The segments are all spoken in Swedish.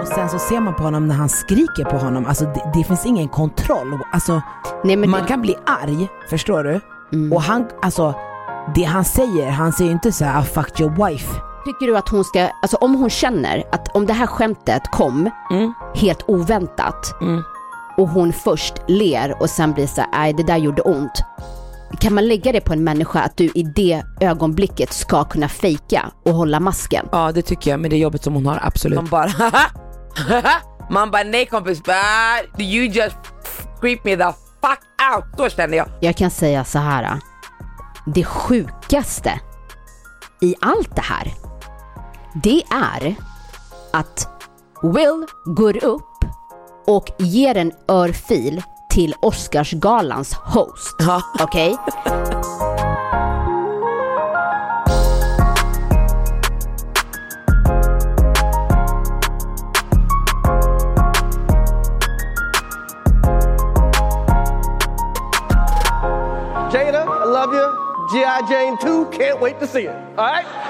Och sen så ser man på honom när han skriker på honom, alltså det, det finns ingen kontroll. Alltså, Nej, man det, kan bli arg, förstår du? Och han, alltså det han säger, han säger ju inte så här I fucked your wife. tycker du att hon ska, alltså om hon känner att om det här skämtet kom Mm. helt oväntat och hon först ler och sen blir så här, nej det där gjorde ont. Kan man lägga det på en människa att du i det ögonblicket ska kunna fejka och hålla masken? Ja det tycker jag, med det jobbet som hon har, absolut. Man bara Man bara nej kompis, but you just creep me the fuck out. Så känner jag. Jag kan säga så här. Det sjukaste i allt det här, det är att Will går upp och ger en örfil till Oscarsgalans host. Ja. Okej? Jada, I love you. G.I. Jane 2, can't wait to see it. All right?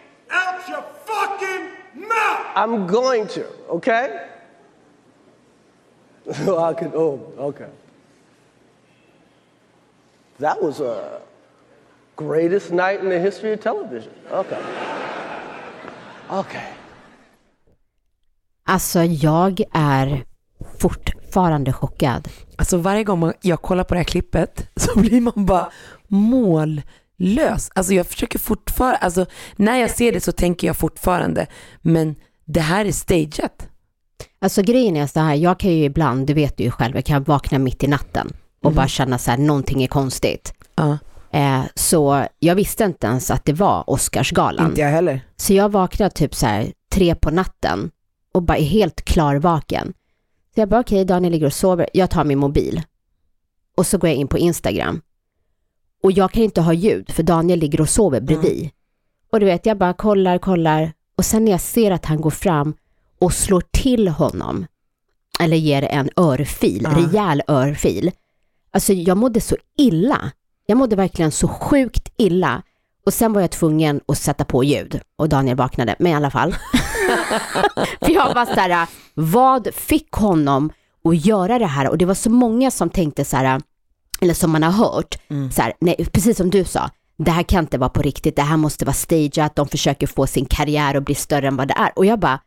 out your fucking mouth. I'm going to, okay? I could, oh, okay. That was a greatest night in the history of television. Okay. Okay. Alltså jag är fortfarande chockad. Alltså varje gång man, jag kollar på det här klippet så blir man bara mållös. Alltså jag försöker fortfarande, alltså när jag ser det så tänker jag fortfarande, men det här är stageat. Alltså grejen är så här, jag kan ju ibland, du vet ju själv, jag kan vakna mitt i natten och bara känna så här, någonting är konstigt. Ja, Eh, så jag visste inte ens att det var Oscarsgalan. inte jag heller. Så jag vaknade typ så här tre på natten och bara är helt klarvaken. Så jag bara okej, Daniel ligger och sover. Jag tar min mobil och så går jag in på Instagram. Och jag kan inte ha ljud för Daniel ligger och sover bredvid. Och du vet, jag bara kollar, kollar och sen när jag ser att han går fram och slår till honom eller ger en örfil, rejäl örfil. Alltså jag mådde så illa. Jag mådde verkligen så sjukt illa. Och sen var jag tvungen att sätta på ljud och Daniel vaknade, men i alla fall. För jag var så här, vad fick honom att göra det här? Och det var så många som tänkte så här, eller som man har hört, så här, nej, precis som du sa, det här kan inte vara på riktigt, det här måste vara stageat, de försöker få sin karriär att bli större än vad det är. Och jag bara,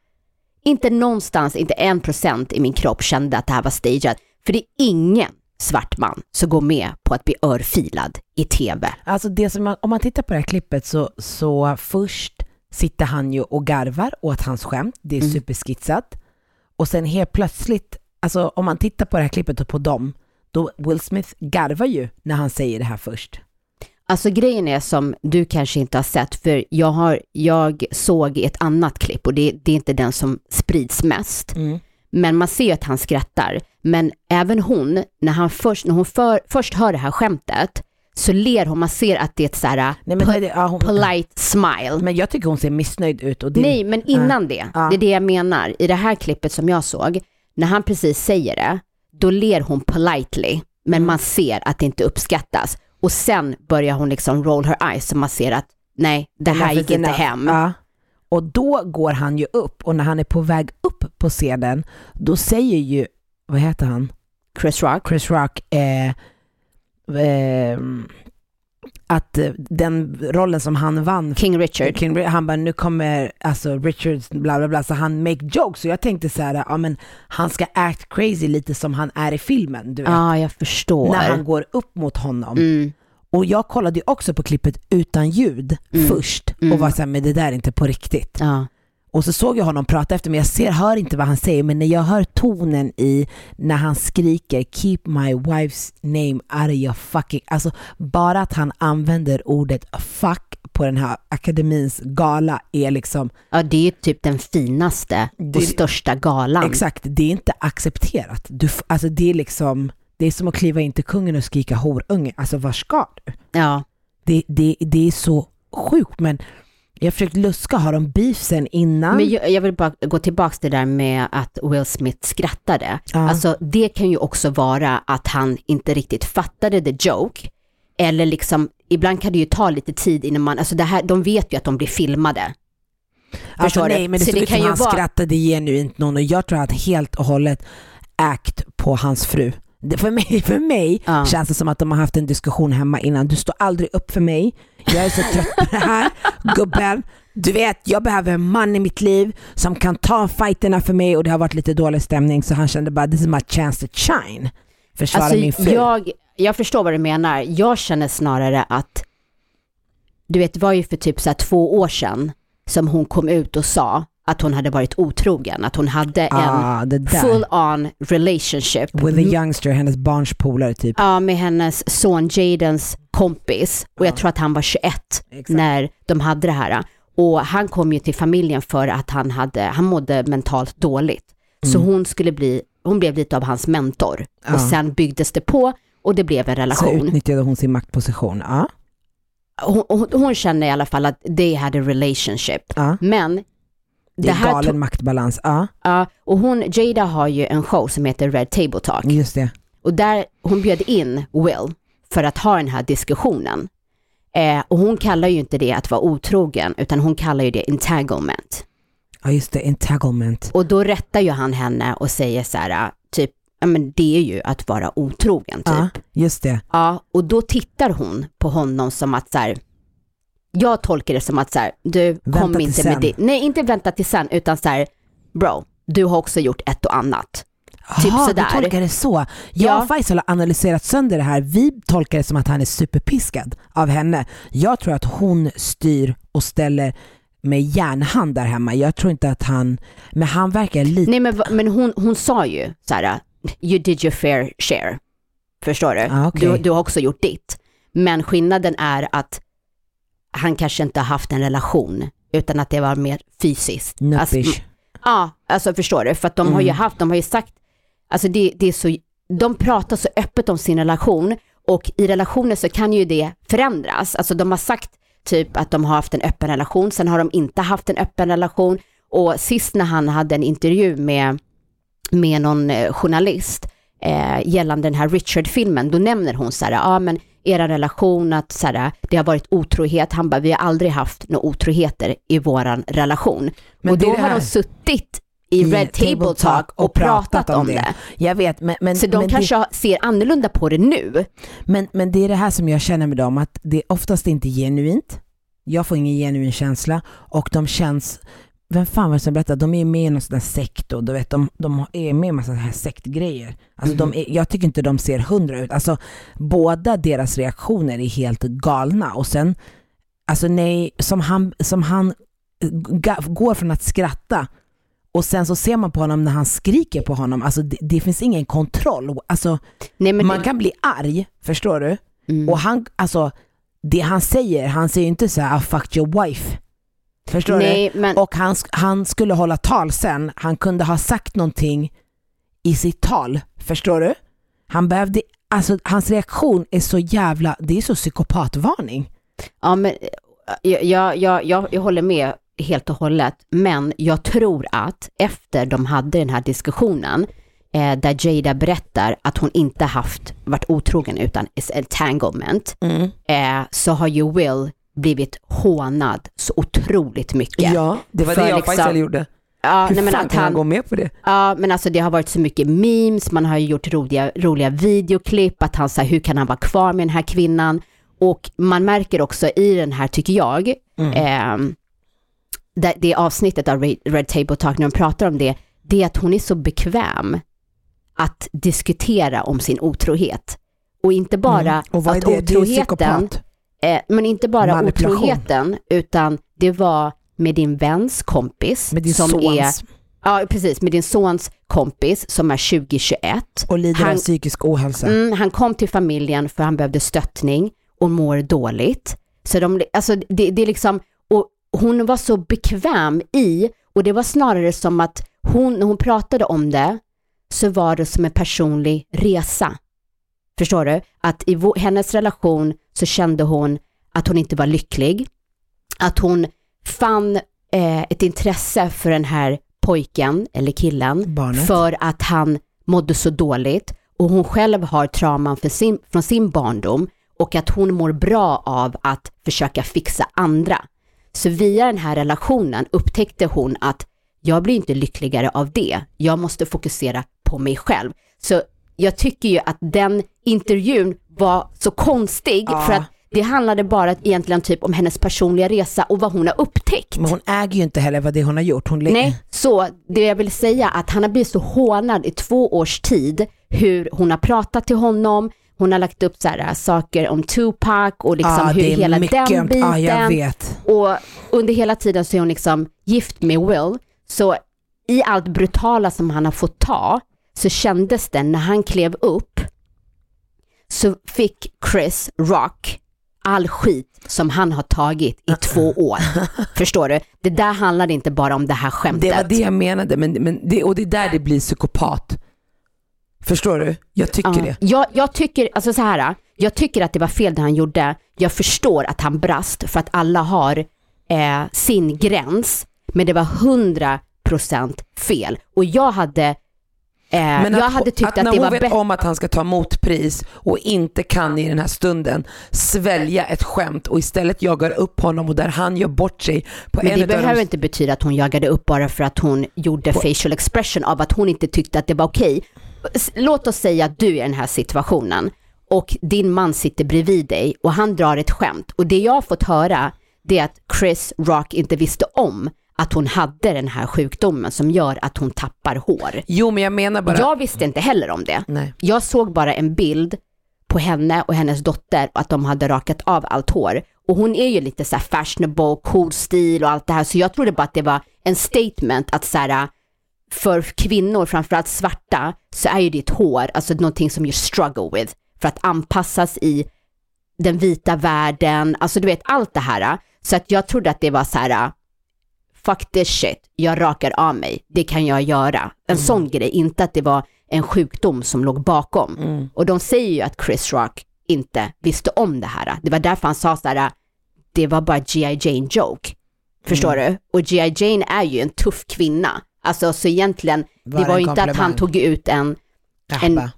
inte någonstans, inte en procent i min kropp kände att det här var stageat. För det är ingen svart man som går med på att bli örfilad i tv. Alltså det som man, om man tittar på det här klippet så, så först sitter han ju och garvar åt hans skämt, det är superskitsat. Och sen helt plötsligt, alltså om man tittar på det här klippet och på dem, då Will Smith garvar ju när han säger det här först. Alltså grejen är som du kanske inte har sett, för jag, har, jag såg ett annat klipp och det, det är inte den som sprids mest. Men man ser ju att han skrattar. Men även hon, när, han först, när hon för, först hör det här skämtet, så ler hon, man ser att det är ett så här Nej, men po- det- ja, hon- polite smile. Men jag tycker hon ser missnöjd ut. Och det, Nej, men innan det, Ja. det är det jag menar. I det här klippet som jag såg, när han precis säger det, då ler hon politely, men Mm. man ser att det inte uppskattas. Och sen börjar hon liksom roll her eyes, så man ser att nej, det här gick inte hem. Ja. Och då går han ju upp och när han är på väg upp på scenen, då säger ju, vad heter han? Chris Rock. Chris Rock, eh, ehm, att eh, den rollen som han vann King Richard. King, han bara nu kommer alltså Richards bla bla bla så han make jokes så jag tänkte så här, ja men han ska act crazy lite som han är i filmen du vet. Ja, jag förstår. När han går upp mot honom. Mm. Och jag kollade ju också på klippet utan ljud Mm. först Mm. och var såhär, men det där är inte på riktigt. Ja. Och så såg jag honom prata efter mig, jag ser, hör inte vad han säger, men när jag hör tonen i när han skriker “Keep my wife's name out of your fucking...” Alltså bara att han använder ordet “fuck” på den här akademins gala är liksom, ja, det är typ den finaste Det- och största galan. exakt, det är inte accepterat. Du, alltså det är liksom, det är som att kliva in till kungen och skrika horunge, alltså var ska du? Ja. Det, det, det är så sjukt men jag har försökt luska, har de beef sen innan? Men jag, jag vill bara gå tillbaka till det där med att Will Smith skrattade. Ja. Alltså det kan ju också vara att han inte riktigt fattade the joke. Eller liksom, ibland kan det ju ta lite tid innan man, alltså det här, de vet ju att de blir filmade. Alltså du? nej men det Så såg det ut som han vara- skrattade genuint någon och jag tror att helt och hållet act på hans fru. För mig, för mig Ja. känns det som att de har haft en diskussion hemma innan. Du står aldrig upp för mig. Jag är så trött på det här. Gubben, du vet jag behöver en man i mitt liv som kan ta fighterna för mig och det har varit lite dålig stämning så han kände bara this is my chance to shine. Försvara min Alltså fru. jag, jag förstår vad du menar. Jag känner snarare att, du vet det var ju för typ så här två år sedan som hon kom ut och sa att hon hade varit otrogen, att hon hade en ah, där. full on relationship With a youngster, hennes barns polare typ. Ja, med hennes son Jadens kompis. Och jag tror att han var 21 Exakt. när de hade det här. Och han kom ju till familjen för att han, hade, han mådde mentalt dåligt. Så hon skulle bli, hon blev lite av hans mentor. Mm. Ja. Och sen byggdes det på och det blev en Så relation. utnyttjade hon sin maktposition. Ja. Hon, hon, hon känner i alla fall att they had a relationship. Ja. Men Det är galen tog- maktbalans. Ja, ja, och hon, Jada har ju en show som heter Red Table Talk. just det. Och där hon bjöd in Will för att ha den här diskussionen. Eh, och hon kallar ju inte det att vara otrogen, utan hon kallar ju det entanglement. Ja, just det. Entanglement. Och då rättar ju han henne och säger så här, typ, ja men det är ju att vara otrogen typ. Ja, Ja. just det. och då tittar hon på honom som att så här, jag tolkar det som att så här, du Vänta kom till inte sen. med det. Nej, inte vänta till sen, utan så här, bro, du har också gjort ett och annat. Typ Jaha, sådär. du tolkar det så. Jag Ja. och Faisal har analyserat sönder det här. Vi tolkar det som att han är superpiskad av henne. Jag tror att hon styr och ställer med järnhand där hemma. Jag tror inte att han, men han verkar lite, Nej men, men hon, hon sa ju så här, you did your fair share. Förstår du? Ah, okej. du? Du har också gjort ditt. Men skillnaden är att han kanske inte har haft en relation, utan att det var mer fysiskt. Alltså, nuppish. ja, alltså förstår du? För att de har ju Mm. haft, de har ju sagt, alltså det, det är så, de pratar så öppet om sin relation och i relationer så kan ju det förändras. Alltså de har sagt typ att de har haft en öppen relation, sen har de inte haft en öppen relation och sist när han hade en intervju med, med någon eh, journalist eh, gällande den här Richard-filmen, då nämner hon så här, ja men era relation, att så här, det har varit otrohet, han bara, vi har aldrig haft några otroheter i våran relation. Men och det då det har här. de suttit i Red Table Talk och pratat om det. Jag vet, men, men, Så de men, kanske det, ser annorlunda på det nu. men, men det är det här som jag känner med dem, att det är oftast inte genuint. Jag får ingen genuin känsla och de känns, vem fan var det som berättade, de är med i någon sån där sekt och du vet, de, de är med i massa här sektgrejer. Alltså de är, jag tycker inte de ser hundra ut. Alltså båda deras reaktioner är helt galna och sen, alltså nej, som han, som han ga- går från att skratta och sen så ser man på honom när han skriker på honom, alltså det, det finns ingen kontroll. Alltså Nej, man kan bli arg, förstår du? Mm. Och han, alltså det han säger, han säger inte så här I fucked your wife. Förstår Nej, du? men Och han, han skulle hålla tal sen, han kunde ha sagt någonting i sitt tal, förstår du? Han behövde, alltså hans reaktion är så jävla, det är så psykopatvarning. Ja, men jag, jag, jag, jag, jag håller med helt och hållet, men jag tror att efter de hade den här diskussionen, eh, där Jada berättar att hon inte haft, varit otrogen utan is entanglement, eh, så har ju Will blivit hånad så otroligt mycket. Ja, det var det jag liksom- faktiskt gjorde. Ja, Hur nej, men fan att kan han han, gå med på det? ja, men alltså det har varit så mycket memes, man har ju gjort roliga, roliga videoklipp, att han säger hur kan han vara kvar med den här kvinnan? Och man märker också i den här, tycker jag, ehm, det, det avsnittet av Red, Table Talk när de pratar om det, det är att hon är så bekväm att diskutera om sin otrohet. Och inte bara Mm. Och vad är att det? Det är otroheten. Eh, men inte bara otroheten, utan det var med din väns kompis Med din som sons. är, ja precis, med din sons kompis som är 2021. Och lider av Han- psykisk ohälsa. Mm, han kom till familjen för han behövde stöttning och mår dåligt. Så de, alltså det, det är liksom, och hon var så bekväm i, och det var snarare som att hon, när hon pratade om det, så var det som en personlig resa. Förstår du? Att i hennes relation så kände hon att hon inte var lycklig. Att hon fann eh, ett intresse för den här pojken eller killen Barnet. för att han mådde så dåligt och hon själv har trauman för sin, från sin barndom och att hon mår bra av att försöka fixa andra. Så via den här relationen upptäckte hon att jag blir inte lyckligare av det. Jag måste fokusera på mig själv. Så jag tycker ju att den intervjun var så konstig Ja. för att det handlade bara egentligen typ om hennes personliga resa och vad hon har upptäckt. Men hon äger ju inte heller vad det hon har gjort. Hon Nej, så det jag vill säga att han har blivit så hånad i två års tid hur hon har pratat till honom, hon har lagt upp så här, äh, saker om Tupac och liksom Ja, hur hela mycket den ömt. biten. Vet. Och under hela tiden så är hon liksom gift med Will. Så i allt brutala som han har fått ta så kändes det när han klev upp så fick Chris Rock all skit som han har tagit i två år. Förstår du? Det där handlade inte bara om det här skämtet. Det var det jag menade, men, men det, och det är där det blir psykopat. Förstår du? Jag tycker Ja. det. Jag, jag tycker, alltså så här, jag tycker att det var fel det han gjorde. Jag förstår att han brast för att alla har eh, sin gräns. Men det var 100% fel. Och jag hade, Men jag att, hade tyckt att att, när det hon var vet bättre. om att han ska ta motpris och inte kan i den här stunden svälja ett skämt och istället jagar upp honom och där han gör bort sig på Men en det behöver de... inte betyda att hon jagade upp bara för att hon gjorde facial expression av att hon inte tyckte att det var okej. Låt oss säga att du är i den här situationen och din man sitter bredvid dig och han drar ett skämt och det jag har fått höra det är att Chris Rock inte visste om att hon hade den här sjukdomen som gör att hon tappar hår. Jo men jag menar bara... Jag visste inte heller om det. Nej. Jag såg bara en bild på henne och hennes dotter och att de hade rakat av allt hår. Och hon är ju lite så här fashionable, cool stil och allt det här. Så jag trodde bara att det var en statement att så här, för kvinnor, framförallt svarta, så är ju ditt hår alltså någonting som you struggle with. För att anpassas i den vita världen, alltså du vet allt det här. Så att jag trodde att det var så här, fuck this shit, jag rakar av mig, det kan jag göra. En sån grej, inte att det var en sjukdom som låg bakom. Och de säger ju att Chris Rock inte visste om det här. Det var därför han sa så här, det var bara G.I. Jane joke. Förstår du? Och G.I. Jane är ju en tuff kvinna. Alltså så egentligen, Var det var ju inte att han tog ut en, En... en-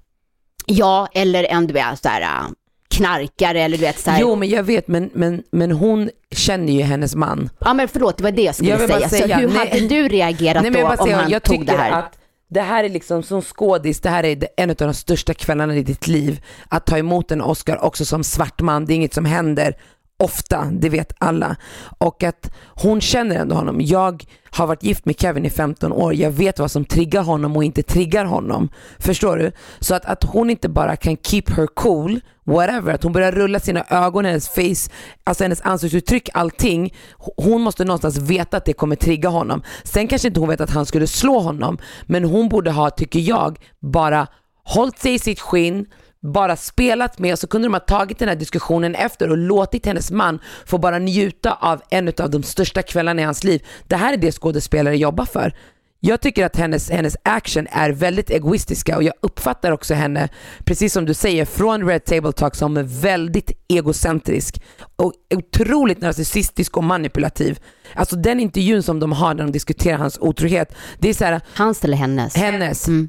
ja, eller en du vet så här knarkare eller du vet så här. Jo men jag vet men, men, men hon känner ju hennes man. Ja men förlåt, det var det jag skulle Jag säga. säga, så hur nej- hade du reagerat Nej, då om säger, han jag tog det här? att det här är liksom som skådis, det här är en av de största kvällarna i ditt liv. Att ta emot en Oscar också som svart man, det är inget som händer ofta, det vet alla. Och att hon känner ändå honom. Jag har varit gift med Kevin i 15 år, jag vet vad som triggar honom och inte triggar honom. Förstår du? Så att, att hon inte bara kan keep her cool, whatever, att hon börjar rulla sina ögon, hennes face, alltså hennes ansiktsuttryck, allting. Hon måste någonstans veta att det kommer trigga honom. Sen kanske inte hon vet att han skulle slå honom, men hon borde ha, tycker jag, bara hållit sig i sitt skinn, bara spelat med och så kunde de ha tagit den här diskussionen efter och låtit hennes man få bara njuta av en av de största kvällarna i hans liv. Det här är det skådespelare jobbar för. Jag tycker att hennes, hennes action är väldigt egoistiska och jag uppfattar också henne, precis som du säger, från Red Table Talk som är väldigt egocentrisk och otroligt narcissistisk och manipulativ. Alltså den intervjun som de har när de diskuterar hans otrohet, det är så här, Hans eller hennes? hennes, Mm.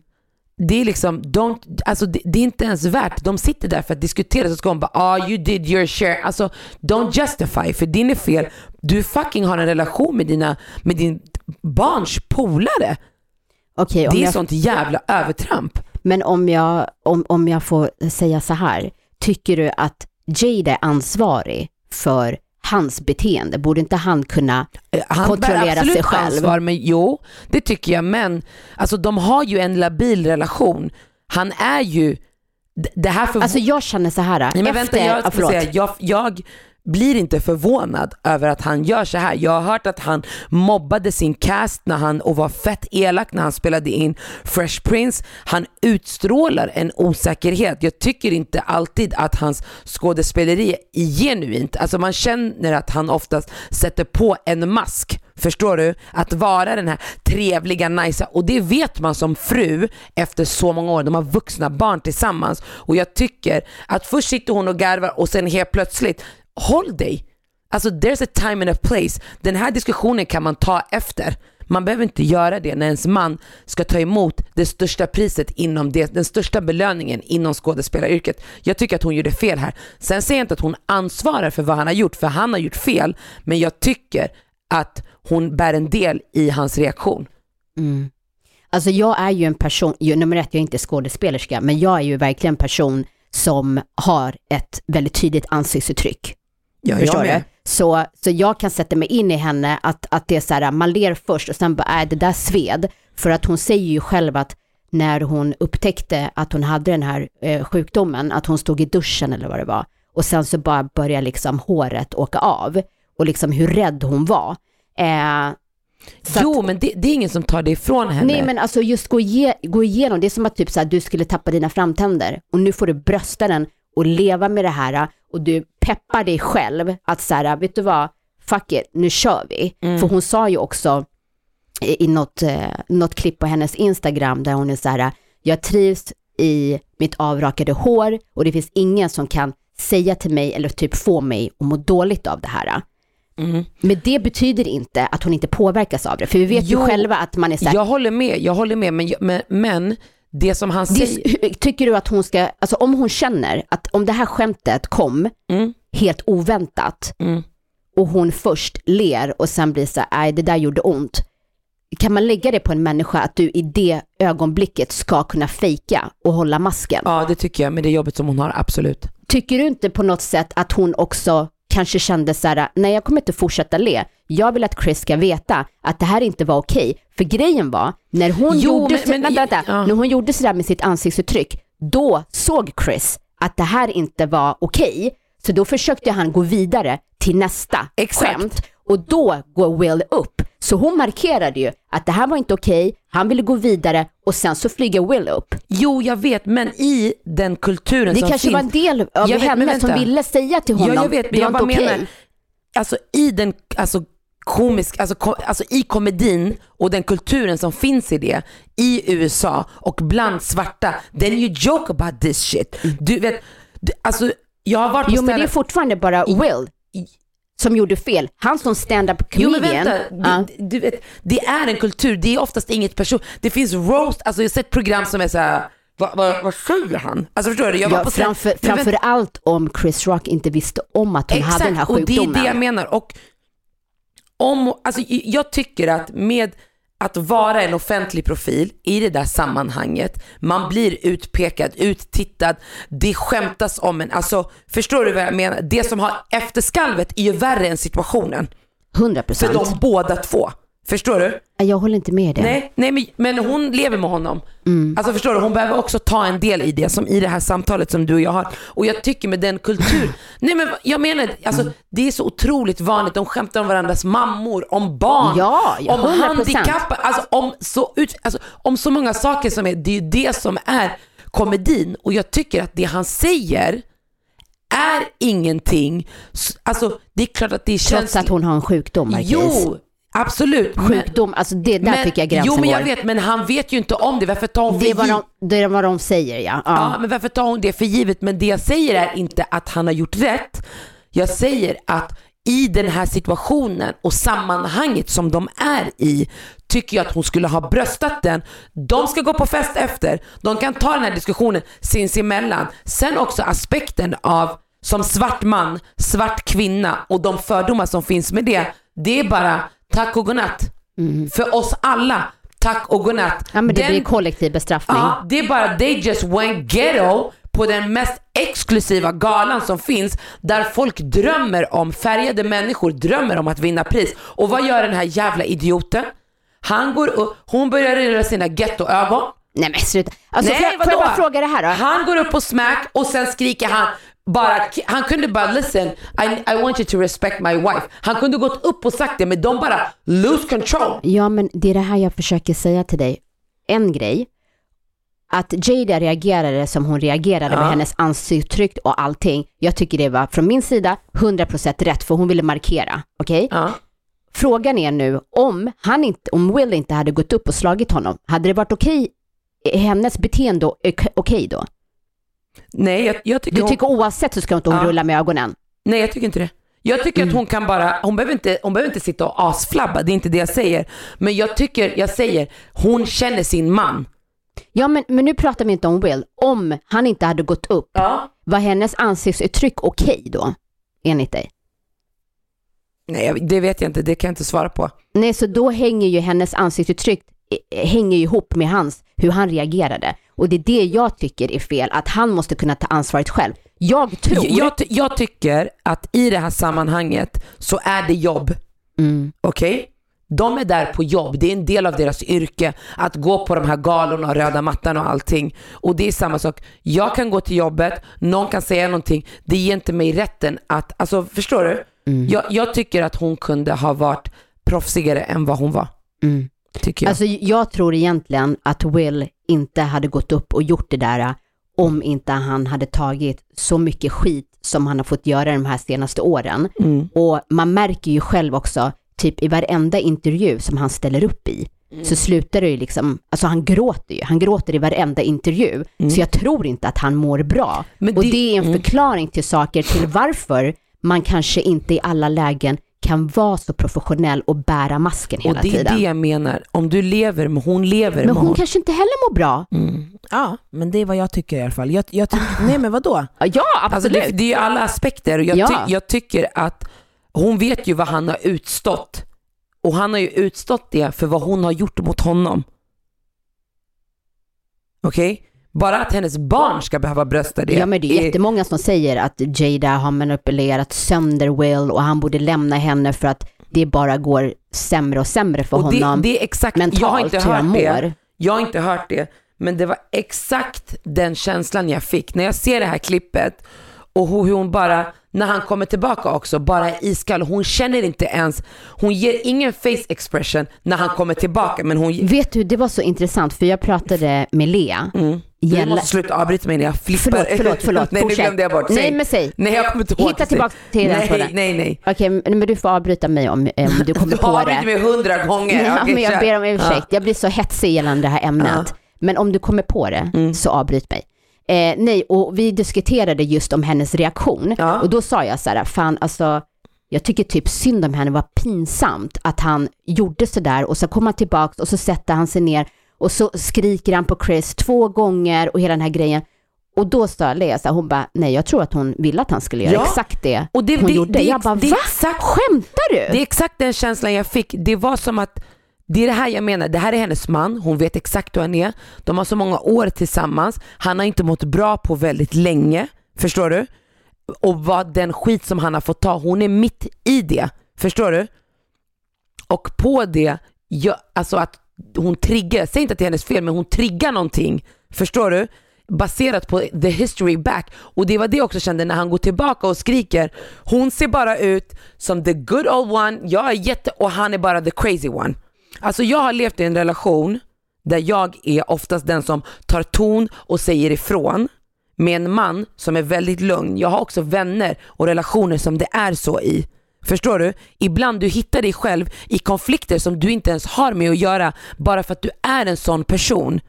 Det är liksom, don't, alltså det, det är inte ens värt, de sitter där för att diskutera så ska hon bara ah you did your share, alltså don't justify för din är fel. Du fucking har en relation med, dina, med din barns polare. Om Det är jag, sånt jävla övertramp. men om jag, om, om jag får säga så här. Tycker du att Jade är ansvarig för hans beteende? Borde inte han kunna Eh, Han Kontrollera sig själv. ansvar, men jo, det tycker jag. Men alltså, de har ju en labil relation. Han är ju, det här för... Alltså jag känner så här. Nej, men efter, vänta, jag, förlåt. säga, jag, jag blir inte förvånad över att han gör så här. Jag har hört att han mobbade sin cast när han, och var fett elak när han spelade in Fresh Prince. Han utstrålar en osäkerhet. Jag tycker inte alltid att hans skådespeleri är genuint. Alltså man känner att han oftast sätter på en mask. Förstår du? Att vara den här trevliga, nice och det vet man som fru efter så många år. De har vuxna barn tillsammans och jag tycker att först sitter hon och garvar och sen helt plötsligt, håll dig. Alltså there's a time and a place. Den här diskussionen kan man ta efter. Man behöver inte göra det när ens man ska ta emot det största priset inom det, den största belöningen inom skådespelaryrket. Jag tycker att hon gjorde fel här. Sen säger jag inte att hon ansvarar för vad han har gjort, för han har gjort fel. Men jag tycker att hon bär en del i hans reaktion. Mm. Alltså jag är ju en person, ju, nummer ett, jag är inte skådespelerska, men jag är ju verkligen en person som har ett väldigt tydligt ansiktsuttryck. Ja, Förstår jag med. du? Så, så jag kan sätta mig in i henne att, att det är så här, man ler först och sen bara, äh, det där sved. För att hon säger ju själv att när hon upptäckte att hon hade den här eh, sjukdomen, att hon stod i duschen eller vad det var, och sen så bara började liksom håret åka av och liksom hur rädd hon var. Eh, Jo, men det, det är ingen som tar det ifrån henne. Nej men alltså just gå, ge, gå igenom, det är som att typ så här, du skulle tappa dina framtänder och nu får du brösta den och leva med det här och du peppar dig själv att så här, vet du vad, fuck it, nu kör vi. För hon sa ju också i, i något, eh, något klipp på hennes Instagram där hon är så här, jag trivs i mitt avrakade hår och det finns ingen som kan säga till mig eller typ få mig att må dåligt av det här. Men det betyder inte att hon inte påverkas av det, för vi vet Jo, ju själva att man är så här, Jag håller med, jag håller med, men, men, men det som han säger... tycker du att hon ska, alltså om hon känner att om det här skämtet kom Mm. helt oväntat Mm. och hon först ler och sen blir så här, nej det där gjorde ont. Kan man lägga det på en människa att du i det ögonblicket ska kunna fejka och hålla masken? Ja, det tycker jag, med det jobbet som hon har, absolut. Tycker du inte på något sätt att hon också kanske kände så här, nej jag kommer inte fortsätta le. Jag vill att Chris ska veta att det här inte var okej. För grejen var, när hon Jo, gjorde, men- så, men- vänta, vänta, ja. när hon gjorde sådär med sitt ansiktsuttryck, då såg Chris att det här inte var okej. Så då försökte han gå vidare till nästa Exakt. skämt och då går Will upp. Så hon markerade ju att det här var inte okej, han ville gå vidare och sen så flyger Will upp. Jo, jag vet, men i den kulturen Det som kanske finns... var en del av Jag vet, henne som vänta. ville säga till honom, Ja, jag vet, men det var jag inte okej. menar, alltså i den, alltså komisk, alltså, ko, alltså i komedin och den kulturen som finns i det, i USA och bland svarta, then you joke about this shit. Du vet, du, alltså jag har varit på Jo men det är fortfarande bara Will som gjorde fel. Han som stand-up Jo comedian. men vänta, det, du vet, det är en kultur, det är oftast inget person. Det finns roast, alltså jag har sett program som är så här. Vad, vad, vad säger han? Alltså förstår du? Jag var Ja, på framför, Men framför allt om Chris Rock inte visste om att hon hade den här och det är sjukdomen. det jag menar. Och om, alltså, jag tycker att med att vara en offentlig profil i det där sammanhanget, man blir utpekad, uttittad, det skämtas om en. Alltså, förstår du vad jag menar? Det som har efterskalvet är ju värre än situationen. 100 För procent. de båda två. Förstår du? Jag håller inte med dig. Nej, nej men, men hon lever med honom. Mm. Alltså förstår du, hon behöver också ta en del i det som i det här samtalet som du och jag har. Och jag tycker med den kultur, nej men jag menar, alltså, det är så otroligt vanligt, de skämtar om varandras mammor, om barn, Ja, om 100%. handikapp, alltså om så, ut, alltså om så många saker som är, det är ju det som är komedin. Och jag tycker att det han säger är ingenting, alltså det är klart att det känns... Trots att hon har en sjukdom, Marquis. Jo, absolut. men- Sjukdom, alltså det där tycker jag gränsen Jo men jag går. vet, men han vet ju inte om det. Varför tar hon Det är, vad de, det är vad de säger ja. ja. Ja, men varför tar hon det för givet? Men det jag säger är inte att han har gjort rätt. Jag säger att i den här situationen och sammanhanget som de är i tycker jag att hon skulle ha bröstat den. De ska gå på fest efter. De kan ta den här diskussionen sinsemellan. Sen också aspekten av som svart man, svart kvinna och de fördomar som finns med det. Det är bara tack och godnatt. För oss alla, tack och godnatt. Ja men det Den- blir kollektiv bestraffning. Ja, det är bara they just went ghetto på den mest exklusiva galan som finns där folk drömmer om, färgade människor drömmer om att vinna pris. Och vad gör den här jävla idioten? Han går upp, hon börjar röra sina gettoögon. Nej men sluta. Alltså, Nej, får, jag, får jag bara fråga det här då? Han går upp på smack och sen skriker han bara, han kunde bara listen, I, I want you to respect my wife. Han kunde gått upp och sagt det men de bara lose control. Ja, men det är det här jag försöker säga till dig. En grej, att Jada reagerade som hon reagerade med hennes ansiktsuttryck och allting. Jag tycker det var från min sida 100% rätt för hon ville markera. Okej? Ja. Frågan är nu om han inte, om Will inte hade gått upp och slagit honom, hade det varit okej, är hennes beteende ok- okej då? Nej jag, jag tycker Du hon- tycker oavsett så ska inte hon Ja. rulla med ögonen? Nej jag tycker inte det. Jag tycker Mm. att hon kan bara, hon behöver, inte, hon behöver inte sitta och asflabba, det är inte det jag säger. Men jag tycker, jag säger, hon känner sin man. Ja, men, men nu pratar vi inte om Will. Om han inte hade gått upp, Ja. var hennes ansiktsuttryck okej då? Enligt dig? Nej det vet jag inte, det kan jag inte svara på. Nej, så då hänger ju hennes ansiktsuttryck hänger ju ihop med hans, hur han reagerade. Och det är det jag tycker är fel, att han måste kunna ta ansvaret själv. Jag tror... Jag, jag, ty- jag tycker att i det här sammanhanget så är det jobb. Mm. Okej? De är där på jobb, det är en del av deras yrke att gå på de här galorna och röda mattan och allting. Och det är samma sak. Jag kan gå till jobbet, någon kan säga någonting, det ger inte mig rätten att, alltså förstår du? Mm. Jag, jag tycker att hon kunde ha varit proffsigare än vad hon var. Mm. Tycker jag. Alltså jag tror egentligen att Will inte hade gått upp och gjort det där om inte han hade tagit så mycket skit som han har fått göra de här senaste åren. Mm. Och man märker ju själv också, typ i varenda intervju som han ställer upp i, så slutar det ju liksom, alltså han gråter ju, han gråter i varenda intervju. Så jag tror inte att han mår bra. Men och det- det är en mm. förklaring till saker, till varför man kanske inte i alla lägen kan vara så professionell och bära masken och hela det är tiden. det jag menar. Om du lever med, hon lever Men med hon honom. kanske inte heller mår bra. Mm. Ja, men det är vad jag tycker i alla fall. Jag, jag tycker, nej men vadå? Ja, Alltså absolut. det, det är ju alla aspekter och jag, Ja. ty, jag tycker att hon vet ju vad han har utstått. Och han har ju utstått det för vad hon har gjort mot honom. Okej? Bara att hennes barn ska behöva brösta det. Ja men det är jättemånga som säger att Jada har manipulerat sönder Will och han borde lämna henne för att det bara går sämre och sämre för och det, honom. det är exakt, mentalt, jag har inte hört det. Jag har inte hört det. Men det var exakt den känslan jag fick när jag ser det här klippet och hur hon bara, när han kommer tillbaka också, bara är iskall. Hon känner inte ens, hon ger ingen face expression när han kommer tillbaka men hon, Vet du, det var så intressant för jag pratade med Lea. mm. Du Gälla- måste sluta avbryta mig när jag flippar. Förlåt, förlåt, förlåt. nej nu glömde jag bort. Nej, men säg. Nej jag kommer inte ihåg. Hitta tillbaka till den nej, tråden. nej, nej. Okej, men du får avbryta mig om, om du kommer Du på det. avbrutit mig hundra gånger. Ja, Okej, men jag ber om ursäkt. Jag blir så hetsig gällande det här ämnet. Ja. Mm. Men om du kommer på det, så avbryt mig. Eh, nej, och vi diskuterade just om hennes reaktion. Ja. Och då sa jag så här, fan alltså, jag tycker typ synd om henne, var pinsamt att han gjorde så där och så kom han tillbaka och så sätter han sig ner och så skriker han på Chris två gånger och hela den här grejen. Och då sa Lea så här, hon bara, nej jag tror att hon ville att han skulle göra Ja. exakt det, Och det- hon det- gjorde. det- jag bara, det va? exakt- Skämtar du? Det är exakt den känslan jag fick. Det var som att, det är det här jag menar, det här är hennes man, hon vet exakt hur han är. De har så många år tillsammans, han har inte mått bra på väldigt länge, förstår du? Och vad den skit som han har fått ta, hon är mitt i det, förstår du? Och på det, jag, alltså att hon triggar, säg inte att det är hennes fel, men hon triggar någonting, förstår du? Baserat på the history back. Och det var det jag också kände när han går tillbaka och skriker. Hon ser bara ut som the good old one, jag är jätte, och han är bara the crazy one. Alltså jag har levt i en relation där jag är oftast den som tar ton och säger ifrån med en man som är väldigt lugn. Jag har också vänner och relationer som det är så i. Förstår du? Ibland du hittar dig själv i konflikter som du inte ens har med att göra bara för att du är en sån person.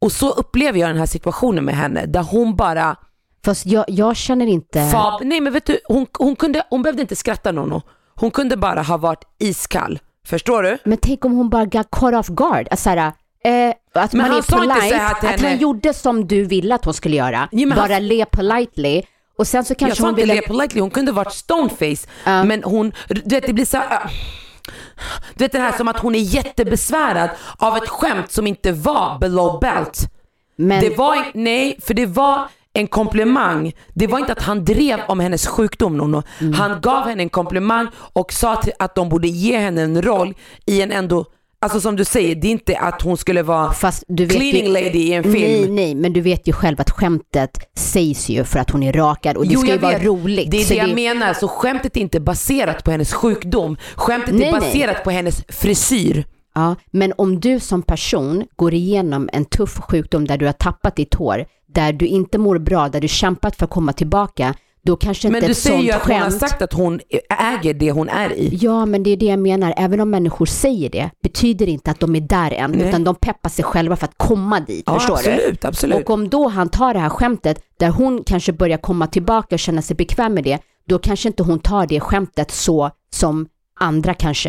Och så upplever jag den här situationen med henne där hon bara Fast jag, jag känner inte... Fab, nej men vet du, hon, hon, kunde, hon behövde inte skratta Nono. Hon kunde bara ha varit iskall. Förstår du? Men tänk om hon bara got caught off guard. Alltså, såhär, eh, att Men man är polite, här att henne. han gjorde som du ville att hon skulle göra. Ja, bara han- le politely. Och sen så Jag kanske sa hon inte ville... le politely, hon kunde varit stoneface. Ja. Men hon, du vet det blir så här, äh, Du vet det här som att hon är jättebesvärad av ett skämt som inte var below belt. Men, Det var, nej, för det var en komplimang. Det var inte att han drev om hennes sjukdom Nono. Mm. Han gav henne en komplimang och sa att de borde ge henne en roll i en ändå, alltså som du säger, det är inte att hon skulle vara fast du vet cleaning ju, lady i en film. Nej, nej, men du vet ju själv att skämtet sägs ju för att hon är rakad och det ska ju jag vara vet. roligt. Det är det jag menar, så skämtet är inte baserat på hennes sjukdom. Skämtet Nej, är nej. baserat på hennes frisyr. Ja, men om du som person går igenom en tuff sjukdom där du har tappat ditt hår, där du inte mår bra, där du kämpat för att komma tillbaka, då kanske Men inte du ett säger sånt ju att hon har skämt... sagt att hon äger det hon är i. Ja, men det är det jag menar. Även om människor säger det, betyder inte att de är där än, Nej. utan de peppar sig själva för att komma dit. Ja, förstår du? absolut, absolut. Och om då han tar det här skämtet, där hon kanske börjar komma tillbaka och känna sig bekväm med det, då kanske inte hon tar det skämtet så som andra kanske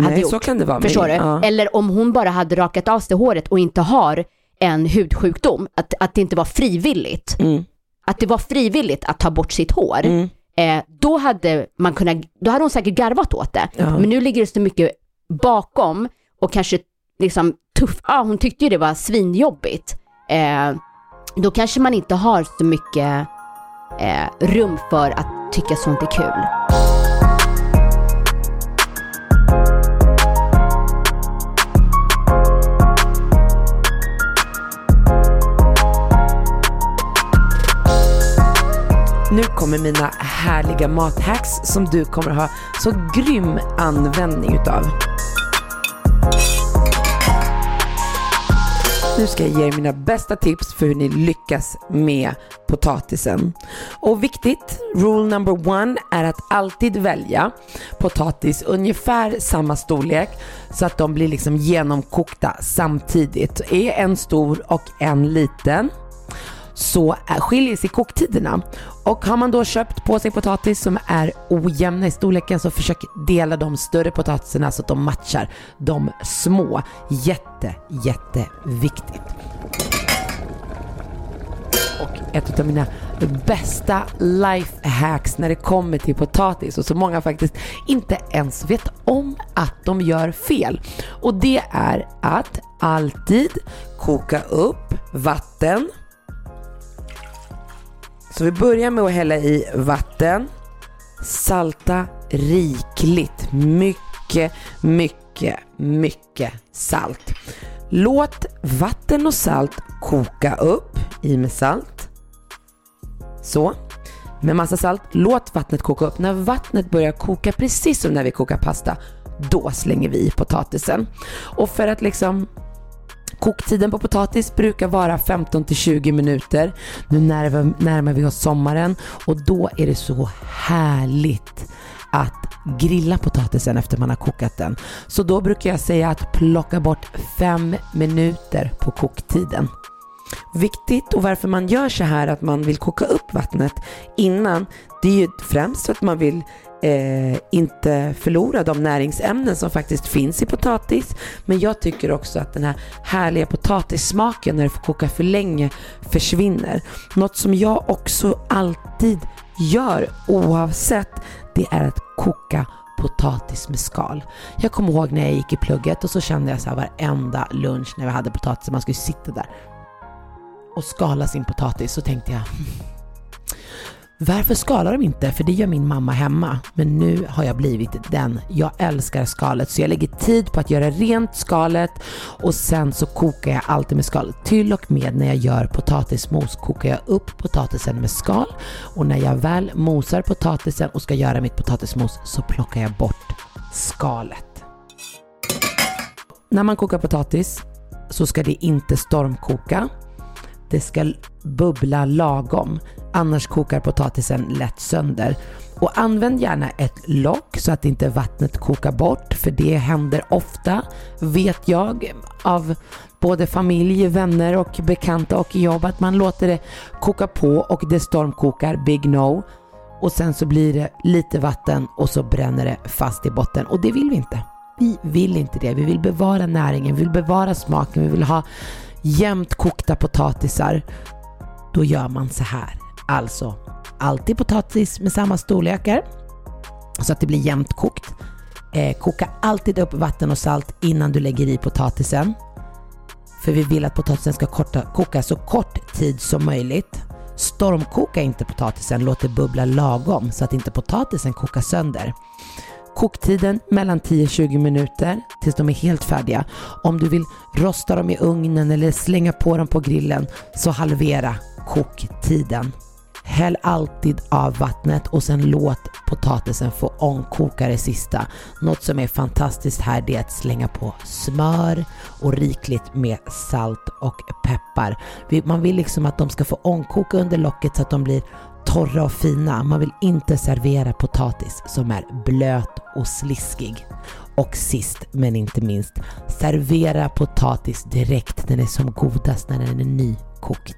hade Nej, gjort. så kan det vara. men- Förstår du? Ja. Eller om hon bara hade rakat av sig håret och inte har en hudsjukdom, att, att det inte var frivilligt. Mm. Att det var frivilligt att ta bort sitt hår. Mm. Eh, då, hade man kunnat, då hade hon säkert garvat åt det. Ja. Men nu ligger det så mycket bakom och kanske liksom tuff, ja hon tyckte ju det var svinjobbigt. Eh, då kanske man inte har så mycket eh, rum för att tycka sånt är kul. Härliga mathacks som du kommer ha så grym användning utav. Nu ska jag ge er mina bästa tips för hur ni lyckas med potatisen. Och viktigt, rule number one är att alltid välja potatis ungefär samma storlek så att de blir liksom genomkokta samtidigt. Är en stor och en liten så skiljer sig koktiderna. Och har man då köpt på sig potatis som är ojämna i storleken så försök dela de större potatisarna så att de matchar de små. Jätte, jätteviktigt. Och ett av mina bästa life hacks när det kommer till potatis och så många faktiskt inte ens vet om att de gör fel. Och det är att alltid koka upp vatten så vi börjar med att hälla i vatten. Salta rikligt. Mycket, mycket, mycket salt. Låt vatten och salt koka upp i med salt. Så. Med massa salt. Låt vattnet koka upp. När vattnet börjar koka, precis som när vi kokar pasta, då slänger vi i potatisen. Och för att liksom Koktiden på potatis brukar vara 15 till 20 minuter. Nu närmar, närmar vi oss sommaren och då är det så härligt att grilla potatisen efter man har kokat den. Så då brukar jag säga att plocka bort 5 minuter på koktiden. Viktigt och varför man gör så här att man vill koka upp vattnet innan, det är ju främst för att man vill eh, inte förlora de näringsämnen som faktiskt finns i potatis. Men jag tycker också att den här härliga potatissmaken när det får koka för länge försvinner. Något som jag också alltid gör oavsett, det är att koka potatis med skal. Jag kommer ihåg när jag gick i plugget och så kände jag så här varenda lunch när vi hade potatis, man skulle sitta där och skala sin potatis så tänkte jag hmm, varför skalar de inte? För det gör min mamma hemma. Men nu har jag blivit den. Jag älskar skalet så jag lägger tid på att göra rent skalet och sen så kokar jag alltid med skal. Till och med när jag gör potatismos kokar jag upp potatisen med skal och när jag väl mosar potatisen och ska göra mitt potatismos så plockar jag bort skalet. När man kokar potatis så ska det inte stormkoka. Det ska bubbla lagom, annars kokar potatisen lätt sönder. Och använd gärna ett lock så att inte vattnet kokar bort, för det händer ofta, vet jag, av både familj, vänner och bekanta och jobb, att man låter det koka på och det stormkokar, big no. Och sen så blir det lite vatten och så bränner det fast i botten och det vill vi inte. Vi vill inte det. Vi vill bevara näringen, vi vill bevara smaken, vi vill ha jämnt kokta potatisar. Då gör man så här. Alltså, alltid potatis med samma storlekar så att det blir jämnt kokt. Eh, koka alltid upp vatten och salt innan du lägger i potatisen. För vi vill att potatisen ska korta, koka så kort tid som möjligt. Stormkoka inte potatisen, låt det bubbla lagom så att inte potatisen kokar sönder. Koktiden mellan 10-20 minuter tills de är helt färdiga. Om du vill rosta dem i ugnen eller slänga på dem på grillen så halvera koktiden. Häll alltid av vattnet och sen låt potatisen få ångkoka det sista. Något som är fantastiskt här det är att slänga på smör och rikligt med salt och peppar. Man vill liksom att de ska få ångkoka under locket så att de blir torra och fina. Man vill inte servera potatis som är blöt och sliskig. Och sist men inte minst, servera potatis direkt när den är som godast, när den är nykokt.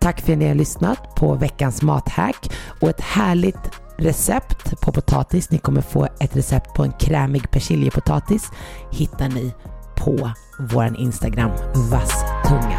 Tack för att ni har lyssnat på veckans mathack och ett härligt recept på potatis. Ni kommer få ett recept på en krämig persiljepotatis hittar ni på vår Instagram vasstunga.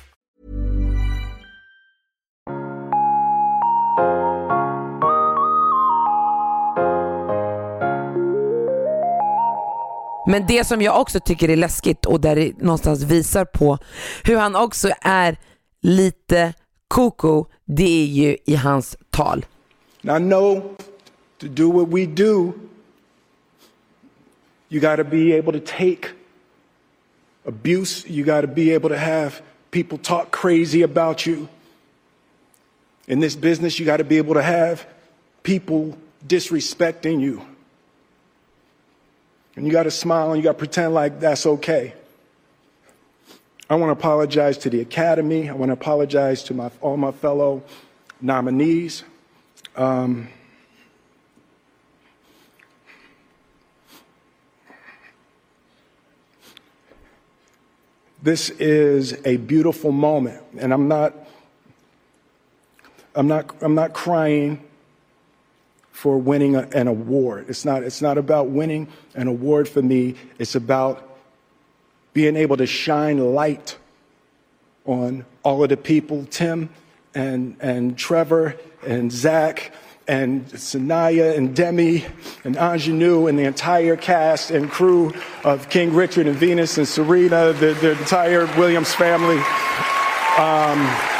Men det som jag också tycker är läskigt och där det någonstans visar på hur han också är lite koko, det är ju i hans tal. Now know to do what we do, you gotta be able to take abuse, you gotta be able to have people talk crazy about you. In this business, you gotta be able to have people disrespecting you. And you got to smile and you got to pretend like that's okay. I want to apologize to the Academy. I want to apologize to my, all my fellow nominees. Um, this is a beautiful moment, and I'm not, I'm not, I'm not crying for winning an award. It's not, it's not about winning an award for me, it's about being able to shine light on all of the people, Tim and, and Trevor and Zach and Sanaya and Demi and Ingenue and the entire cast and crew of King Richard and Venus and Serena, the, the entire Williams family. Um,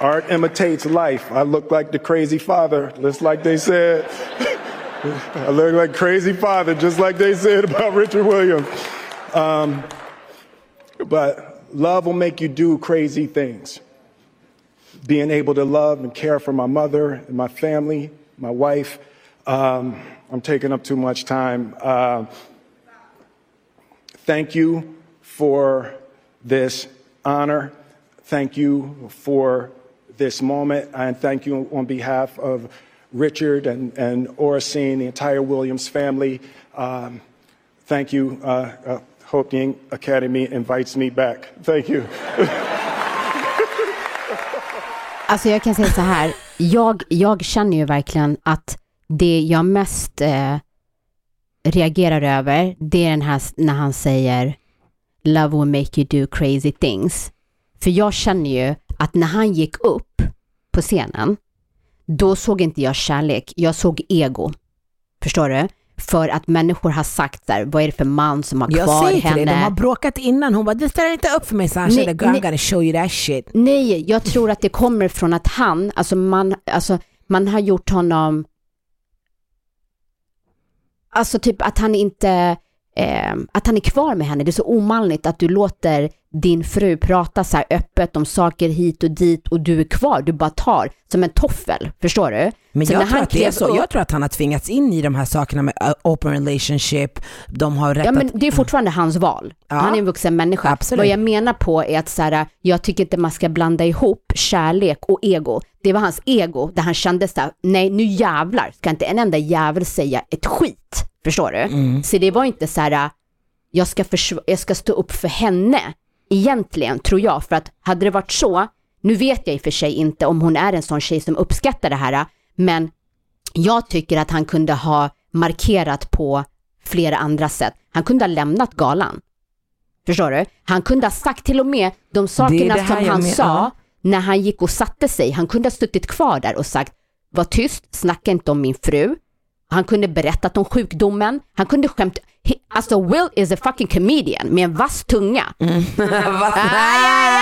Art imitates life. I look like the crazy father, just like they said. I look like crazy father, just like they said about Richard Williams. Um, but love will make you do crazy things. Being able to love and care for my mother and my family, my wife. Um, I'm taking up too much time. Uh, thank you for this honor. Thank you for this moment. And thank you on behalf of Richard and, and Oracene, the entire Williams family. Um, thank you. Uh, uh, hope the Academy invites me back. Thank you. Alltså jag kan säga så här, jag, jag känner ju verkligen att det jag mest eh, reagerar över, det är den här när han säger Love will make you do crazy things. För jag känner ju att när han gick upp på scenen, då såg inte jag kärlek, jag såg ego. Förstår du? för att människor har sagt där, vad är det för man som har Jag kvar säger till henne? dig, de har bråkat innan. Hon bara, du ställer inte upp för mig Sasha, Nej, girl nej. gonna show you that shit. Nej, jag tror att det kommer från att han, alltså man, alltså man har gjort honom, alltså typ att han inte, eh, att han är kvar med henne. Det är så omanligt att du låter din fru prata så här öppet om saker hit och dit och du är kvar, du bara tar som en toffel, förstår du? Men Så jag tror, att det är så. upp- jag tror att han har tvingats in i de här sakerna med open relationship. De har rätt Ja men att... det är fortfarande hans val. Ja. Han är en vuxen människa. Absolut. Vad jag menar på är att så här, jag tycker inte man ska blanda ihop kärlek och ego. Det var hans ego där han kände så här, nej nu jävlar ska inte en enda jävel säga ett skit. Förstår du? Mm. Så det var inte så här, jag ska, jag ska stå upp för henne egentligen tror jag. För att hade det varit så, nu vet jag i och för sig inte om hon är en sån tjej som uppskattar det här, men jag tycker att han kunde ha markerat på flera andra sätt. Han kunde ha lämnat galan. Förstår du? Han kunde ha sagt till och med de sakerna det här som han sa när han gick och satte sig. Han kunde ha suttit kvar där och sagt var tyst, snacka inte om min fru. Han kunde berättat om sjukdomen. Han kunde skämt. He, alltså Will is a fucking comedian med en vass tunga. Mm. Aj, aj,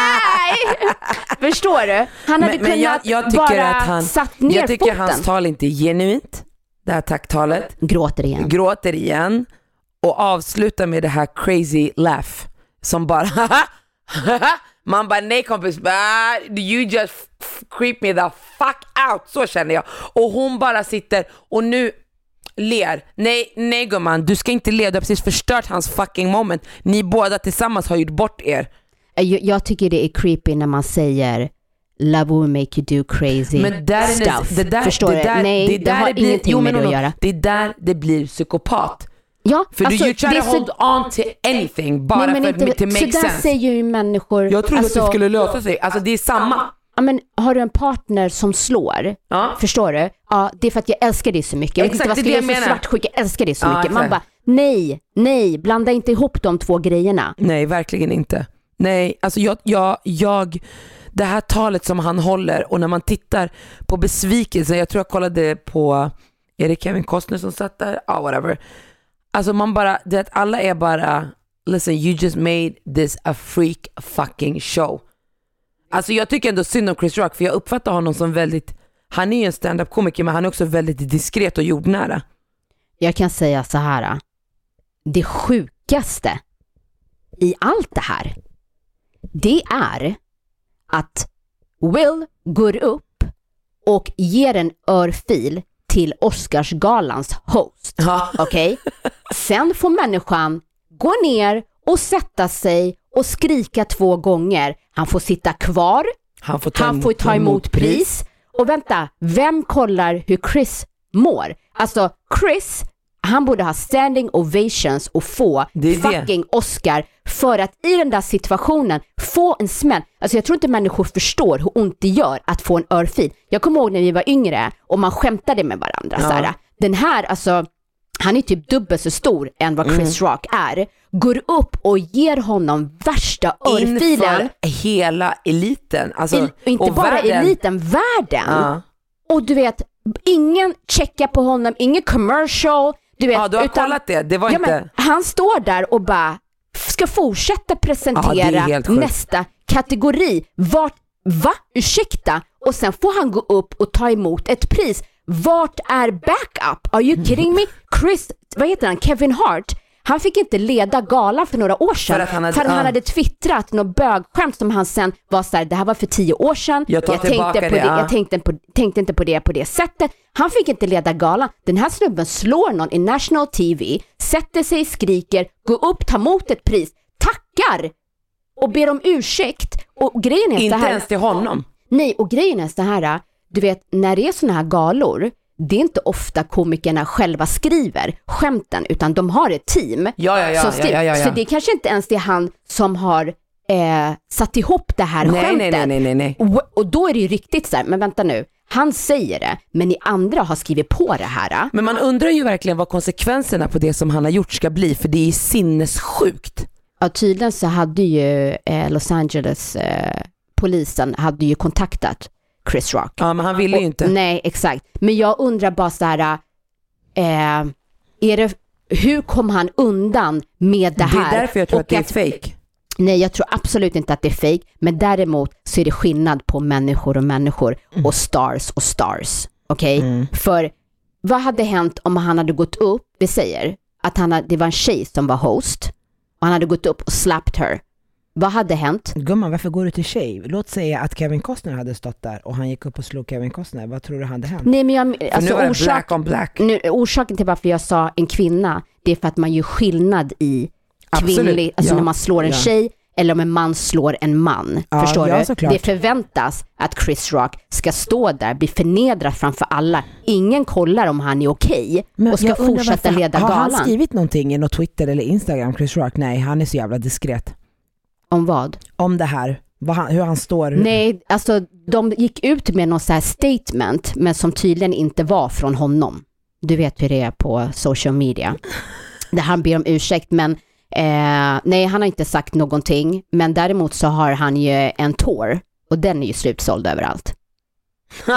aj. Förstår du? Han hade Men, men jag, kunnat jag tycker bara han, satt ner jag tycker foten. hans tal inte är genuint, det här tacktalet. Gråter igen. Gråter igen och avslutar med det här crazy laugh som bara Man bara nej kompis, you just creep me the fuck out. Så känner jag. Och hon bara sitter och nu ler. Nej, nej gumman, du ska inte le. Du har precis förstört hans fucking moment. Ni båda tillsammans har gjort bort er. Jag, jag tycker det är creepy när man säger Love will make you do crazy Men där är stuff. det, det där, Förstår det du? Nej, det, det där har blir, ingenting jo, med det att göra. Det är där det blir psykopat. Ja, För alltså, du you try det är to så- hold on to anything bara Nej, men för inte, to så make där sense. säger ju människor. Jag trodde alltså, att det skulle lösa sig. Alltså det är samma. Ja, men har du en partner som slår, Ja. förstår du? Ja, det är för att jag älskar dig så mycket. Jag vet inte Exakt, vad det är skulle det jag jag så svartsjuk, jag älskar dig så Ja, mycket. Man bara, exakt. nej, nej, blanda inte ihop de två grejerna. Nej, verkligen inte. Nej, alltså jag, jag, jag, det här talet som han håller och när man tittar på besvikelsen, jag tror jag kollade på, är det Kevin Costner som satt där? Ja, whatever. Alltså man bara, det att alla är bara, listen you just made this a freak fucking show. Alltså jag tycker ändå synd om Chris Rock för jag uppfattar honom som väldigt, han är ju en stand-up komiker men han är också väldigt diskret och jordnära. Jag kan säga så här. Det sjukaste i allt det här, det är att Will går upp och ger en örfil till Oscarsgalans host. Ja. Okej? Sen får människan gå ner och sätta sig och skrika två gånger. Han får sitta kvar, Han får ta, han får ta emot pris. Och vänta, vem kollar hur Chris mår? Alltså Chris, han borde ha standing ovations och få det. fucking Oscar för att i den där situationen få en smäll. Alltså jag tror inte människor förstår hur ont det gör att få en örfil. Jag kommer ihåg när vi var yngre och man skämtade med varandra. Så här, den här, alltså han är typ dubbelt så stor än vad Chris Mm. Rock är, går upp och ger honom värsta örfilen. Inför hela eliten. Alltså, och inte bara världen. eliten, världen. Ja. Och du vet, ingen checkar på honom, ingen commercial. Du vet, Ja, du har kollat det. Det var ja, inte- han står där och bara ska fortsätta Ja, presentera sjukt. nästa kategori. Vart, va? Ursäkta? Och sen får han gå upp och ta emot ett pris. Vart är backup? Are you kidding me? Chris, vad heter han, Kevin Hart, han fick inte leda galan för några år sedan. För att han hade- för han ja. hade twittrat något bögskämt som han sen var så här, det här var för tio år sedan. Jag tillbaka tänkte, på det, det, ja. jag tänkte, på, tänkte inte på det på det sättet. Han fick inte leda galan. Den här snubben slår någon i national TV, sätter sig, skriker, går upp, tar emot ett pris, tackar och ber om ursäkt. Och grejen är så Inte här, ens till honom. Nej, och grejen är så här, du vet när det är såna här galor, det är inte ofta komikerna själva skriver skämten, utan de har ett team. Ja, ja, ja, som skriver. ja, ja, ja. Så det kanske inte ens är han som har eh, satt ihop det här Nej, skämtet. nej, nej, nej, nej. Och, och då är det ju riktigt så här, men vänta nu, han säger det, men ni andra har skrivit på det här. Men man undrar ju verkligen vad konsekvenserna på det som han har gjort ska bli, för det är sinnessjukt. Ja, tydligen så hade ju eh, Los Angeles eh, polisen hade ju kontaktat Chris Rock. Ja, men han ville ju inte. Nej, exakt. Men jag undrar bara så här, eh, är det, hur kom han undan med det Det här? är därför jag tror Och att det är fake. Nej, jag tror absolut inte att det är fake, men däremot så är det skillnad på människor och människor Mm. och stars och stars. Okej? För vad hade hänt om han hade gått upp, vi säger att han hade, det var en tjej som var host och han hade gått upp och slapped her. Vad hade hänt? Gumman, varför går du till tjej? Låt säga att Kevin Costner hade stått där och han gick upp och slog Kevin Costner. Vad tror du hade hänt? Nej, men jag, alltså, nu var det orsak, black on black. nu, orsaken till varför jag sa en kvinna, det är för att man gör skillnad i kvinnlig, alltså ja, när man slår en ja. tjej eller om en man slår en man. Ja, Förstår ja, du? såklart. Det förväntas att Chris Rock ska stå där, bli förnedrad framför alla. Ingen kollar om han är okej och ska fortsätta varför- leda Har han galan. skrivit någonting i något Twitter eller Instagram, Chris Rock? Nej, han är så jävla diskret. Om vad? Om det här, han, hur han står. Nej, alltså de gick ut med någon så här statement, men som tydligen inte var från honom. Du vet hur det är på social media. Där han ber om ursäkt, men eh, nej, han har inte sagt någonting. Men däremot så har han ju en tour och den är ju slutsåld överallt.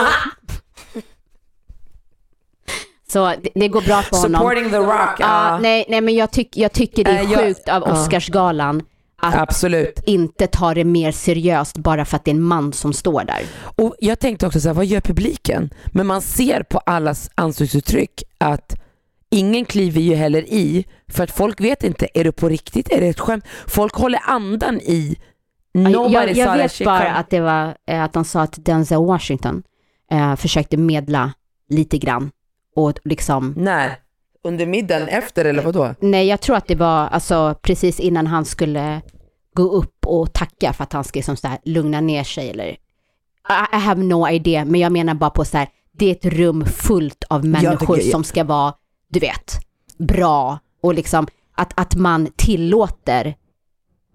Så det, det går bra för honom. Supporting the rock. Ja, ja. nej, nej, men jag, tyck, jag tycker det är jag- sjukt av ja. Oscarsgalan att Absolut. inte ta det mer seriöst bara för att det är en man som står där. Och jag tänkte också så här, vad gör publiken? Men man ser på allas ansiktsuttryck att ingen kliver ju heller i, för att folk vet inte, är det på riktigt, är det ett skämt? Folk håller andan i Nobody jag, jag vet bara att det var eh, att de sa att Denzel Washington eh, försökte medla lite grann och liksom När? Under middagen efter eller vadå? nej jag tror att det var alltså precis innan han skulle gå upp och tacka för att han ska liksom så här lugna ner sig eller I, have no idea men jag menar bara på så här det är ett rum fullt av människor tycker- som ska vara du vet bra och liksom att, att man tillåter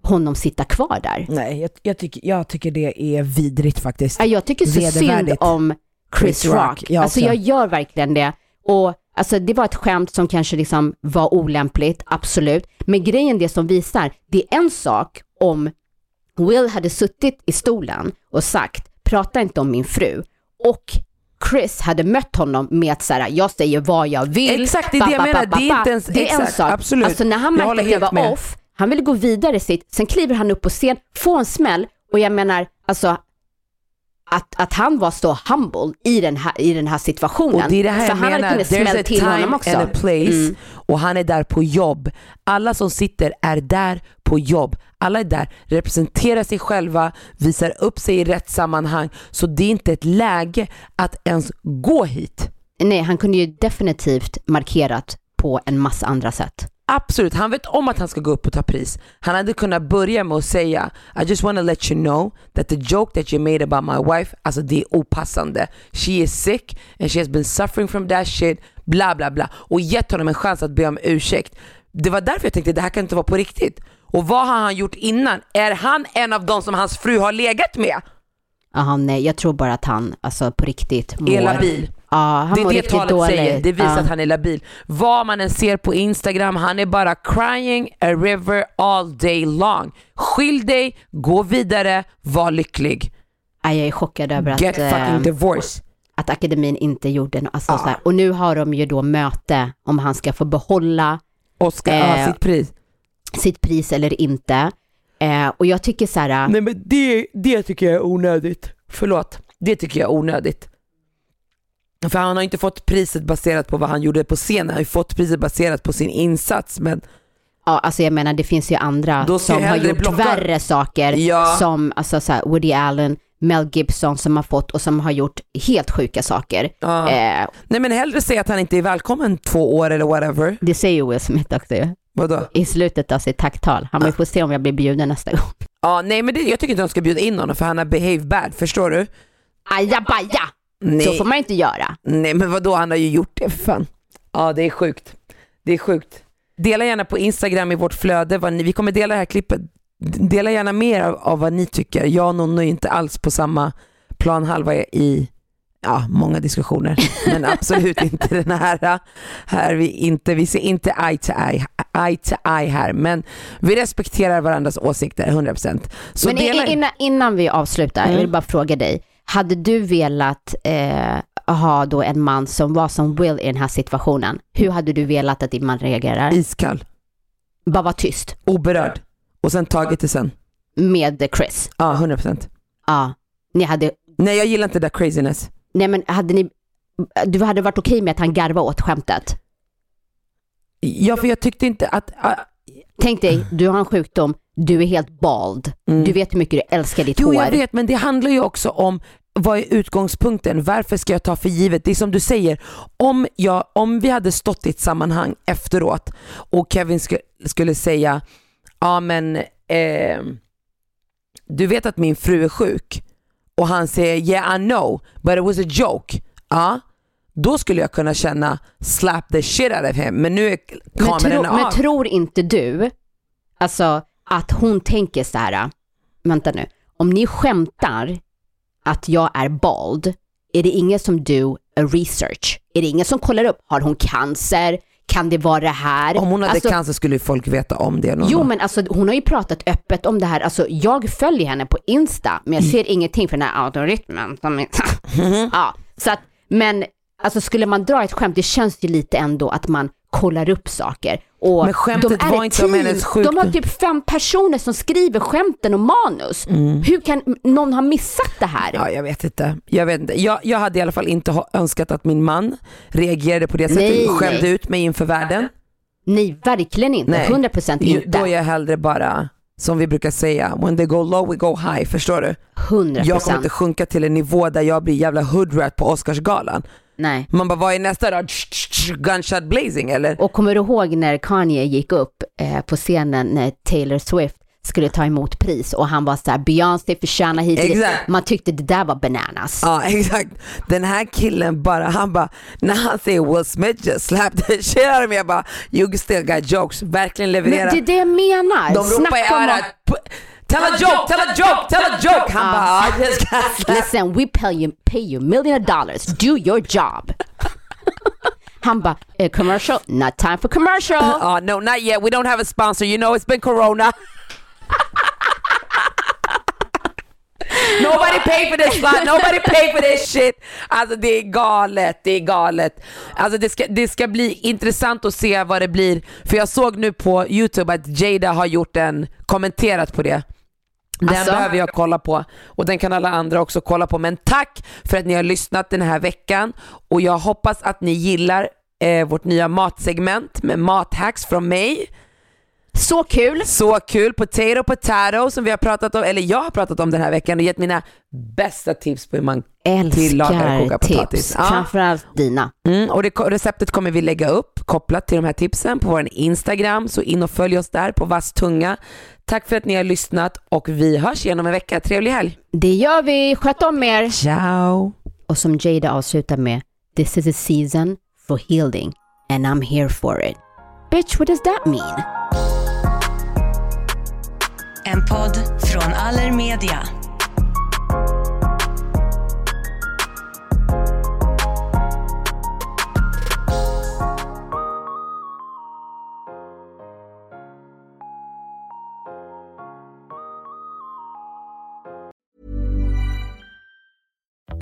honom sitta kvar där. Nej, jag, jag, tycker, jag tycker det är vidrigt faktiskt. Ja, jag tycker så synd om Chris, Chris Rock. Rock, jag alltså jag gör verkligen det. Och alltså det var ett skämt som kanske liksom var olämpligt, absolut. Men grejen det som visar, det är en sak om Will hade suttit i stolen och sagt, prata inte om min fru. Och Chris hade mött honom med att säga, jag säger vad jag vill. Exakt, det är det jag menar. ba, ba, Det är inte ens- det är en exakt, sak. absolut. Alltså när han Jag märkte att helt var med. off, han ville gå vidare sitt, sen kliver han upp på scen, får en smäll och jag menar, alltså att, att han var så humble i den här, i den här situationen. Och det är det här För jag han hade menar, kunnat there's smälla till honom också. and a place Mm. och han är där på jobb. Alla som sitter är där på jobb. Alla är där, representerar sig själva, visar upp sig i rätt sammanhang. Så det är inte ett läge att ens gå hit. Nej, han kunde ju definitivt markerat på en massa andra sätt. Absolut, han vet om att han ska gå upp och ta pris. Han hade kunnat börja med att säga I just wanna let you know that the joke that you made about my wife, alltså det är opassande. She is sick and she has been suffering from that shit, bla bla bla. Och gett honom en chans att be om ursäkt. Det var därför jag tänkte det här kan inte vara på riktigt. Och vad har han gjort innan? Är han en av de som hans fru har legat med? Aha, nej, jag tror bara att han alltså på riktigt mår... Är labil. Ja, han det är det talet dåligt. säger. Det visar Ja. att han är labil. Vad man än ser på Instagram, han är bara crying a river all day long. Skilj dig, gå vidare, var lycklig. Ja, jag är chockad över att, Get eh, fucking divorce. att akademin inte gjorde något. Alltså, så här, och nu har de ju då möte om han ska få behålla Oscar, Eh, ja, sitt pris. sitt pris eller inte. Eh, och jag tycker så här, Nej men det, det tycker jag är onödigt. Förlåt, det tycker jag är onödigt. För han har inte fått priset baserat på vad han gjorde på scenen, han har ju fått priset baserat på sin insats. Men ja, alltså jag menar det finns ju andra som har gjort blocka- värre saker Ja. som alltså, så här, Woody Allen, Mel Gibson som har fått och som har gjort helt sjuka saker. Ja. Eh, Nej men hellre säga att han inte är välkommen två år eller whatever. det säger ju Will Smith också ju. Vadå? i slutet av sitt tacktal. Han får se om jag blir bjuden nästa gång. Ja, nej men det, jag tycker inte de ska bjuda in honom för han har behaved bad, förstår du? Ajabaja! Nej. Så får man inte göra. Nej men vadå, han har ju gjort det för fan. Ja det är sjukt. Det är sjukt. Dela gärna på Instagram i vårt flöde, vad ni, vi kommer dela det här klippet. Dela gärna mer av, av vad ni tycker. Jag och Nonno är inte alls på samma planhalva i ja, många diskussioner. Men absolut inte den här. här är vi, inte, vi ser inte eye to eye, eye to eye här. Men vi respekterar varandras åsikter 100%. Så Men i- dela, innan, innan vi avslutar, jag Mm. vill bara fråga dig. hade du velat eh, ha då en man som var som Will i den här situationen? Hur hade du velat att din man reagerar? Iskall, Bara vara tyst oberörd och sen tagit det sen. med Chris? Ja, 100 procent. Ja, ni hade, Nej, jag gillar inte det där craziness. Nej men hade ni, du hade varit okej med att han garvade åt skämtet? Ja, för jag tyckte inte att... ah, Tänk dig, du har en sjukdom, du är helt bald. Du vet hur mycket du älskar ditt Mm. Jo, hår. jag vet, men det handlar ju också om vad är utgångspunkten? Varför ska jag ta för givet? Det är som du säger, om, jag, om vi hade stått i ett sammanhang efteråt och Kevin sk skulle säga, ja men eh, du vet att min fru är sjuk och han säger yeah I know but it was a joke. Ja, då skulle jag kunna känna slap the shit out of him. Men nu är Men, kameran tro, av. men tror inte du, alltså att hon tänker så här, vänta nu, om ni skämtar att jag är bald, är det ingen som do a research? Är det ingen som kollar upp, har hon cancer? Kan det vara det här? om hon hade Alltså, cancer skulle folk veta om det. någon Jo men alltså hon har ju pratat öppet om det här, alltså jag följer henne på Insta men jag ser ingenting för den här algoritmen som är... ja, så att, men alltså skulle man dra ett skämt, det känns ju lite ändå att man kollar upp saker. Och Men skämtet de är var inte om hennes sjukdom. De har typ fem personer som skriver skämten och manus. Hur kan någon ha missat det här? Ja, jag vet inte. Jag, vet inte. Jag, jag hade i alla fall inte önskat att min man reagerade på det sättet, Nej, skämde nej. ut mig inför världen. Nej, verkligen inte. Nej. 100% Ju- inte. Då är jag hellre bara, som vi brukar säga, when they go low we go high, förstår du? 100%. Jag kommer inte sjunka till en nivå där jag blir jävla hoodrat på Oscarsgalan. Nej. Man bara, vad är nästa då? Gunshot blazing eller? Och kommer du ihåg när Kanye gick upp eh, på scenen när Taylor Swift skulle ta emot pris och han var så här Beyoncé förtjänar hit. Exakt. Man tyckte det där var bananas. Ja exakt. Den här killen bara, han bara, när han säger Will Smith just slapped the shit out of me, jag bara, you still got jokes. Verkligen Men leverera. det är det jag menar. De ropar i örat, "P- tell a joke, tell a joke, tell a joke. Han bara, I just got. Listen, we pay you, pay you million of dollars. Do your job. Han bara, eh, commercial, not time for commercial. Oh no, not yet. We don't have a sponsor. You know it's been corona. Nobody pay for this slot. Nobody pay for this shit. Alltså det är galet, det är galet. Alltså det ska, det ska bli intressant att se vad det blir. För jag såg nu på YouTube att Jada har gjort en, kommenterat på det. Den Alltså? behöver jag kolla på och den kan alla andra också kolla på. Men tack för att ni har lyssnat den här veckan och jag hoppas att ni gillar eh, vårt nya matsegment med mathacks från mig. Så kul. Så kul! Potato potato som vi har pratat om, eller jag har pratat om den här veckan och gett mina bästa tips på hur man Älskar tips. potatis. Ja. Framförallt dina. Mm, och det, receptet kommer vi lägga upp kopplat till de här tipsen på vår Instagram, så in och följ oss där på vass tunga. Tack för att ni har lyssnat och vi hörs igen om en vecka. Trevlig helg! Det gör vi. Sköt om er. Ciao! Och som Jada avslutar med, this is a season for healing and I'm here for it. Bitch, what does that mean? En podd från Allermedia.